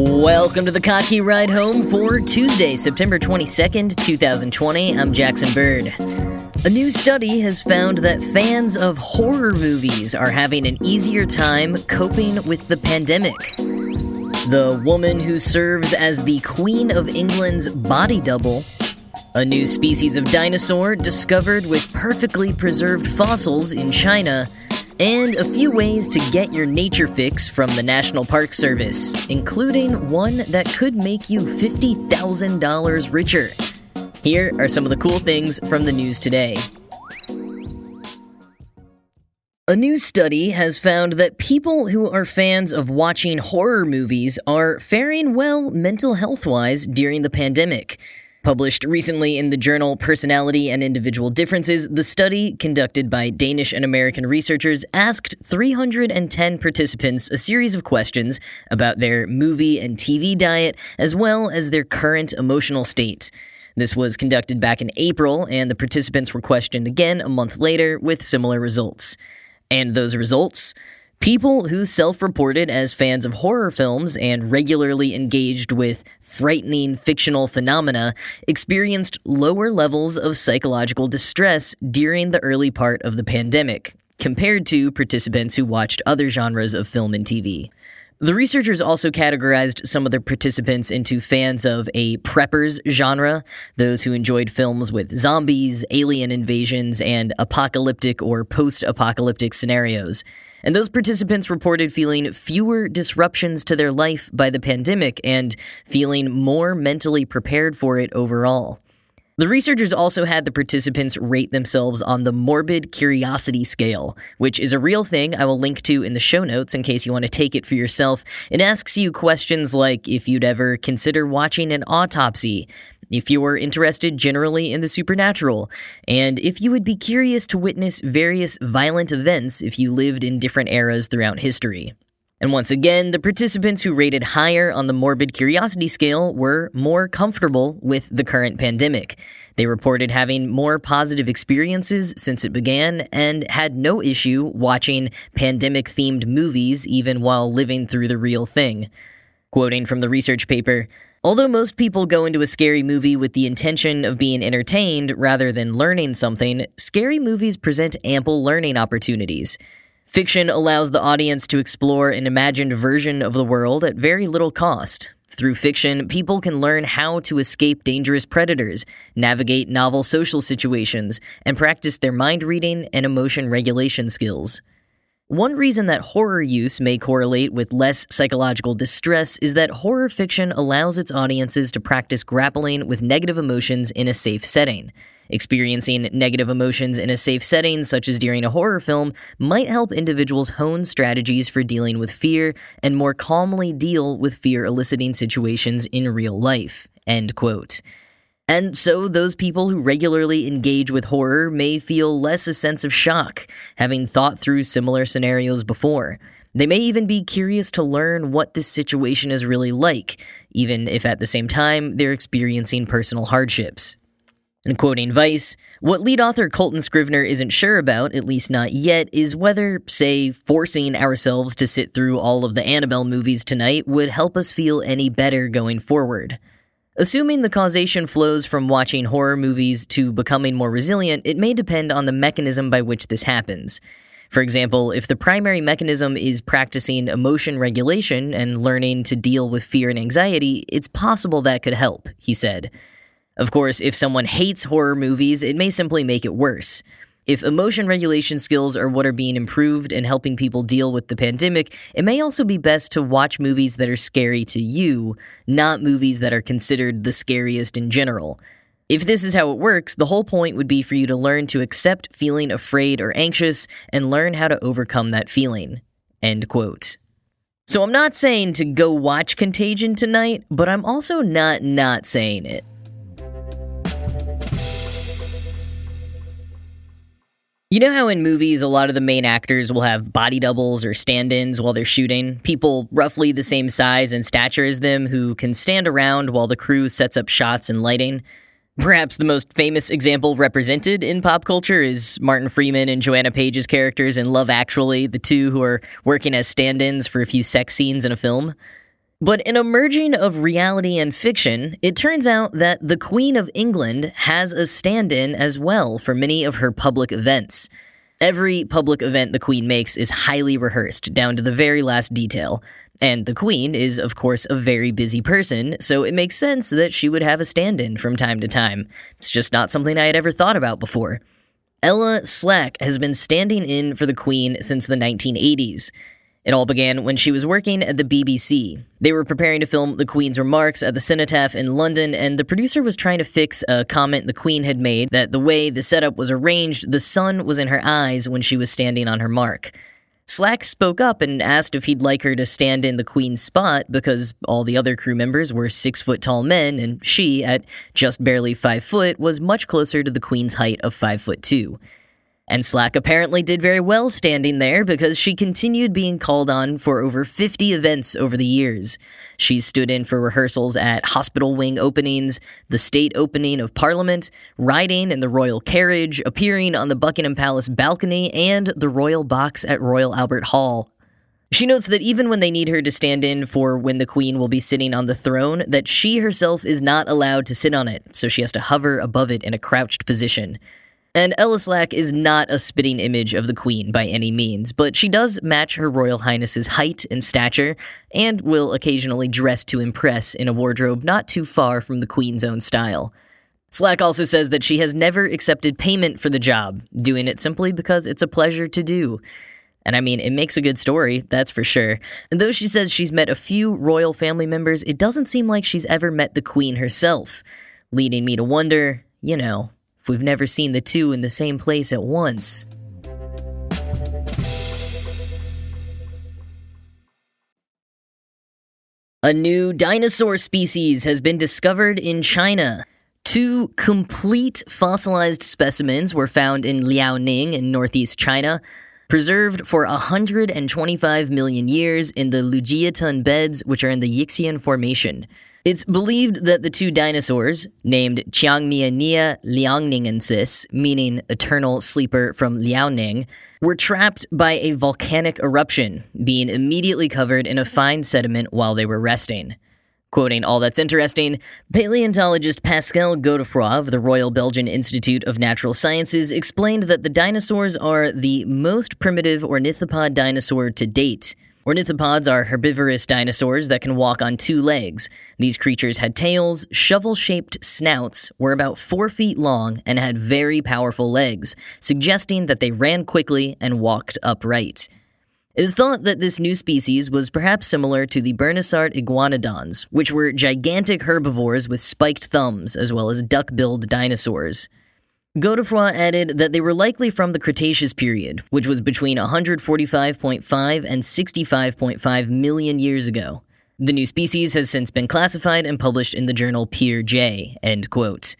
Welcome to the Kottke Ride Home for Tuesday, September 22nd, 2020. I'm Jackson Bird. A new study has found that fans of horror movies are having an easier time coping with the pandemic. The woman who serves as the Queen of England's body double. A new species of dinosaur discovered with perfectly preserved fossils in China and a few ways to get your nature fix from the National Park Service, including one that could make you $50,000 richer. Here are some of the cool things from the news today. A new study has found that people who are fans of watching horror movies are faring well mental health wise during the pandemic. Published recently in the journal Personality and Individual Differences, the study, conducted by Danish and American researchers, asked 310 participants a series of questions about their movie and TV diet, as well as their current emotional state. This was conducted back in April, and the participants were questioned again a month later with similar results. And those results? People who self reported as fans of horror films and regularly engaged with frightening fictional phenomena experienced lower levels of psychological distress during the early part of the pandemic, compared to participants who watched other genres of film and TV. The researchers also categorized some of the participants into fans of a preppers genre, those who enjoyed films with zombies, alien invasions, and apocalyptic or post apocalyptic scenarios. And those participants reported feeling fewer disruptions to their life by the pandemic and feeling more mentally prepared for it overall. The researchers also had the participants rate themselves on the morbid curiosity scale, which is a real thing I will link to in the show notes in case you want to take it for yourself. It asks you questions like if you'd ever consider watching an autopsy, if you were interested generally in the supernatural, and if you would be curious to witness various violent events if you lived in different eras throughout history. And once again, the participants who rated higher on the morbid curiosity scale were more comfortable with the current pandemic. They reported having more positive experiences since it began and had no issue watching pandemic themed movies even while living through the real thing. Quoting from the research paper, Although most people go into a scary movie with the intention of being entertained rather than learning something, scary movies present ample learning opportunities. Fiction allows the audience to explore an imagined version of the world at very little cost. Through fiction, people can learn how to escape dangerous predators, navigate novel social situations, and practice their mind reading and emotion regulation skills. One reason that horror use may correlate with less psychological distress is that horror fiction allows its audiences to practice grappling with negative emotions in a safe setting. Experiencing negative emotions in a safe setting, such as during a horror film, might help individuals hone strategies for dealing with fear and more calmly deal with fear eliciting situations in real life. End quote. And so, those people who regularly engage with horror may feel less a sense of shock, having thought through similar scenarios before. They may even be curious to learn what this situation is really like, even if at the same time they're experiencing personal hardships. And quoting Vice, what lead author Coltan Scrivner isn't sure about, at least not yet, is whether, say, forcing ourselves to sit through all of the Annabelle movies tonight would help us feel any better going forward. Assuming the causation flows from watching horror movies to becoming more resilient, it may depend on the mechanism by which this happens. For example, if the primary mechanism is practicing emotion regulation and learning to deal with fear and anxiety, it's possible that could help, he said. Of course, if someone hates horror movies, it may simply make it worse. If emotion regulation skills are what are being improved and helping people deal with the pandemic, it may also be best to watch movies that are scary to you, not movies that are considered the scariest in general. If this is how it works, the whole point would be for you to learn to accept feeling afraid or anxious and learn how to overcome that feeling. End quote. So I'm not saying to go watch Contagion tonight, but I'm also not not saying it. You know how in movies, a lot of the main actors will have body doubles or stand ins while they're shooting? People roughly the same size and stature as them who can stand around while the crew sets up shots and lighting. Perhaps the most famous example represented in pop culture is Martin Freeman and Joanna Page's characters in Love Actually, the two who are working as stand ins for a few sex scenes in a film. But in a merging of reality and fiction, it turns out that the Queen of England has a stand in as well for many of her public events. Every public event the Queen makes is highly rehearsed, down to the very last detail. And the Queen is, of course, a very busy person, so it makes sense that she would have a stand in from time to time. It's just not something I had ever thought about before. Ella Slack has been standing in for the Queen since the 1980s. It all began when she was working at the BBC. They were preparing to film the Queen's remarks at the Cenotaph in London, and the producer was trying to fix a comment the Queen had made that the way the setup was arranged, the sun was in her eyes when she was standing on her mark. Slack spoke up and asked if he'd like her to stand in the Queen's spot because all the other crew members were six foot tall men, and she, at just barely five foot, was much closer to the Queen's height of five foot two. And Slack apparently did very well standing there because she continued being called on for over 50 events over the years. She stood in for rehearsals at hospital wing openings, the state opening of Parliament, riding in the royal carriage, appearing on the Buckingham Palace balcony, and the royal box at Royal Albert Hall. She notes that even when they need her to stand in for when the queen will be sitting on the throne, that she herself is not allowed to sit on it, so she has to hover above it in a crouched position. And Ella Slack is not a spitting image of the Queen by any means, but she does match Her Royal Highness's height and stature, and will occasionally dress to impress in a wardrobe not too far from the Queen's own style. Slack also says that she has never accepted payment for the job, doing it simply because it's a pleasure to do. And I mean, it makes a good story, that's for sure. And though she says she's met a few royal family members, it doesn't seem like she's ever met the Queen herself, leading me to wonder, you know, we've never seen the two in the same place at once. A new dinosaur species has been discovered in China. Two complete fossilized specimens were found in Liaoning in northeast China, preserved for 125 million years in the Lujiatun beds, which are in the Yixian Formation. It's believed that the two dinosaurs, named Changmiania liaoningensis, meaning eternal sleeper from Liaoning, were trapped by a volcanic eruption, being immediately covered in a fine sediment while they were resting. Quoting All That's Interesting, paleontologist Pascal Godefroit of the Royal Belgian Institute of Natural Sciences explained that the dinosaurs are the most primitive ornithopod dinosaur to date, Ornithopods are herbivorous dinosaurs that can walk on two legs. These creatures had tails, shovel shaped snouts, were about four feet long, and had very powerful legs, suggesting that they ran quickly and walked upright. It is thought that this new species was perhaps similar to the Bernissart iguanodons, which were gigantic herbivores with spiked thumbs, as well as duck billed dinosaurs. Godefroit added that they were likely from the Cretaceous period, which was between 145.5 and 65.5 million years ago. The new species has since been classified and published in the journal PeerJ. End quote.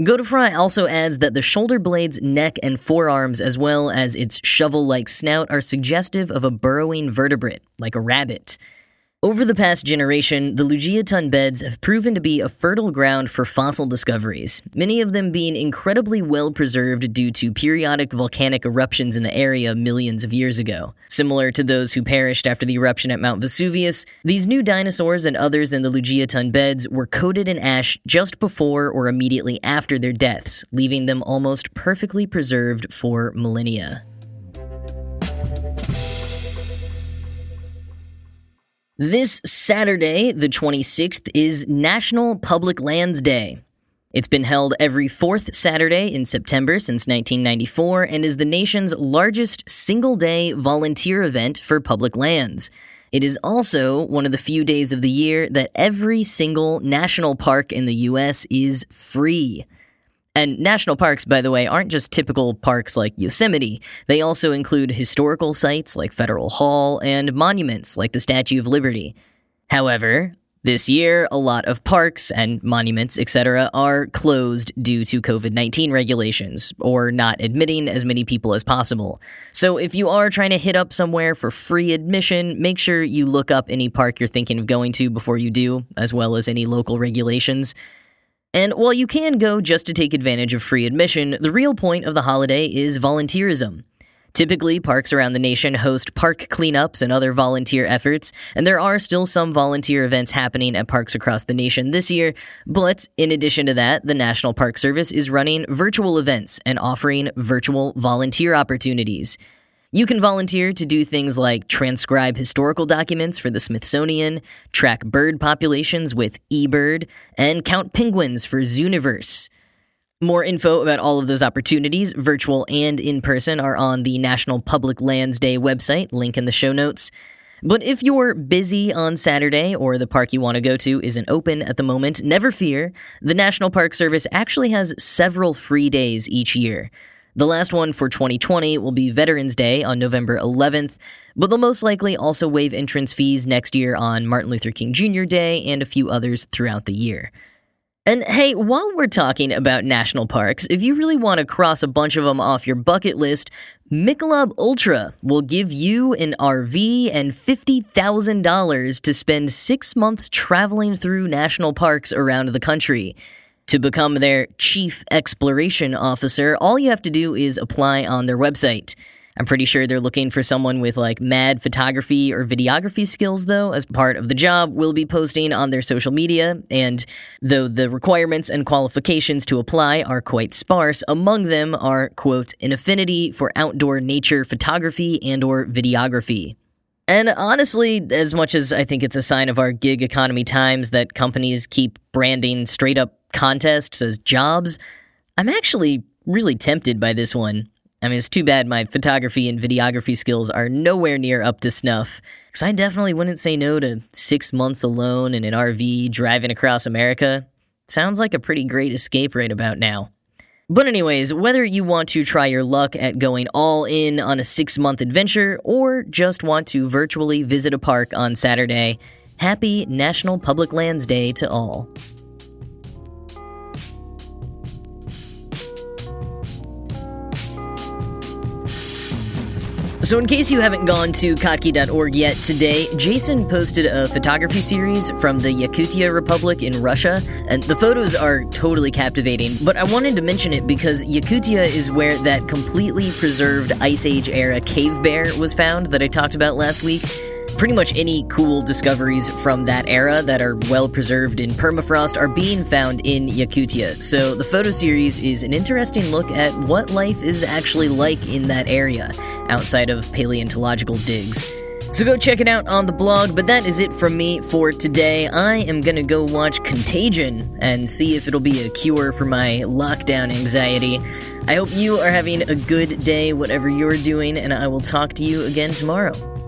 Godefroit also adds that the shoulder blade's neck and forearms, as well as its shovel like snout, are suggestive of a burrowing vertebrate, like a rabbit. Over the past generation, the Lujiatun beds have proven to be a fertile ground for fossil discoveries, many of them being incredibly well preserved due to periodic volcanic eruptions in the area millions of years ago. Similar to those who perished after the eruption at Mount Vesuvius, these new dinosaurs and others in the Lujiatun beds were coated in ash just before or immediately after their deaths, leaving them almost perfectly preserved for millennia. This Saturday, the 26th, is National Public Lands Day. It's been held every fourth Saturday in September since 1994 and is the nation's largest single day volunteer event for public lands. It is also one of the few days of the year that every single national park in the U.S. is free. And national parks, by the way, aren't just typical parks like Yosemite. They also include historical sites like Federal Hall and monuments like the Statue of Liberty. However, this year, a lot of parks and monuments, etc., are closed due to COVID 19 regulations, or not admitting as many people as possible. So, if you are trying to hit up somewhere for free admission, make sure you look up any park you're thinking of going to before you do, as well as any local regulations. And while you can go just to take advantage of free admission, the real point of the holiday is volunteerism. Typically, parks around the nation host park cleanups and other volunteer efforts, and there are still some volunteer events happening at parks across the nation this year. But in addition to that, the National Park Service is running virtual events and offering virtual volunteer opportunities. You can volunteer to do things like transcribe historical documents for the Smithsonian, track bird populations with eBird, and count penguins for Zooniverse. More info about all of those opportunities, virtual and in person, are on the National Public Lands Day website, link in the show notes. But if you're busy on Saturday or the park you want to go to isn't open at the moment, never fear. The National Park Service actually has several free days each year. The last one for 2020 will be Veterans Day on November 11th, but they'll most likely also waive entrance fees next year on Martin Luther King Jr. Day and a few others throughout the year. And hey, while we're talking about national parks, if you really want to cross a bunch of them off your bucket list, Michelob Ultra will give you an RV and $50,000 to spend six months traveling through national parks around the country. To become their chief exploration officer, all you have to do is apply on their website. I'm pretty sure they're looking for someone with like mad photography or videography skills, though, as part of the job. We'll be posting on their social media, and though the requirements and qualifications to apply are quite sparse, among them are, quote, an affinity for outdoor nature photography and or videography. And honestly, as much as I think it's a sign of our gig economy times that companies keep branding straight up contests as jobs, I'm actually really tempted by this one. I mean, it's too bad my photography and videography skills are nowhere near up to snuff, because I definitely wouldn't say no to six months alone in an RV driving across America. Sounds like a pretty great escape right about now. But, anyways, whether you want to try your luck at going all in on a six month adventure or just want to virtually visit a park on Saturday, happy National Public Lands Day to all. So, in case you haven't gone to kottke.org yet today, Jason posted a photography series from the Yakutia Republic in Russia, and the photos are totally captivating. But I wanted to mention it because Yakutia is where that completely preserved Ice Age era cave bear was found that I talked about last week pretty much any cool discoveries from that era that are well preserved in permafrost are being found in Yakutia. So the photo series is an interesting look at what life is actually like in that area, outside of paleontological digs. So go check it out on the blog, but that is it from me for today. I am gonna go watch Contagion and see if it'll be a cure for my lockdown anxiety. I hope you are having a good day, whatever you're doing, and I will talk to you again tomorrow.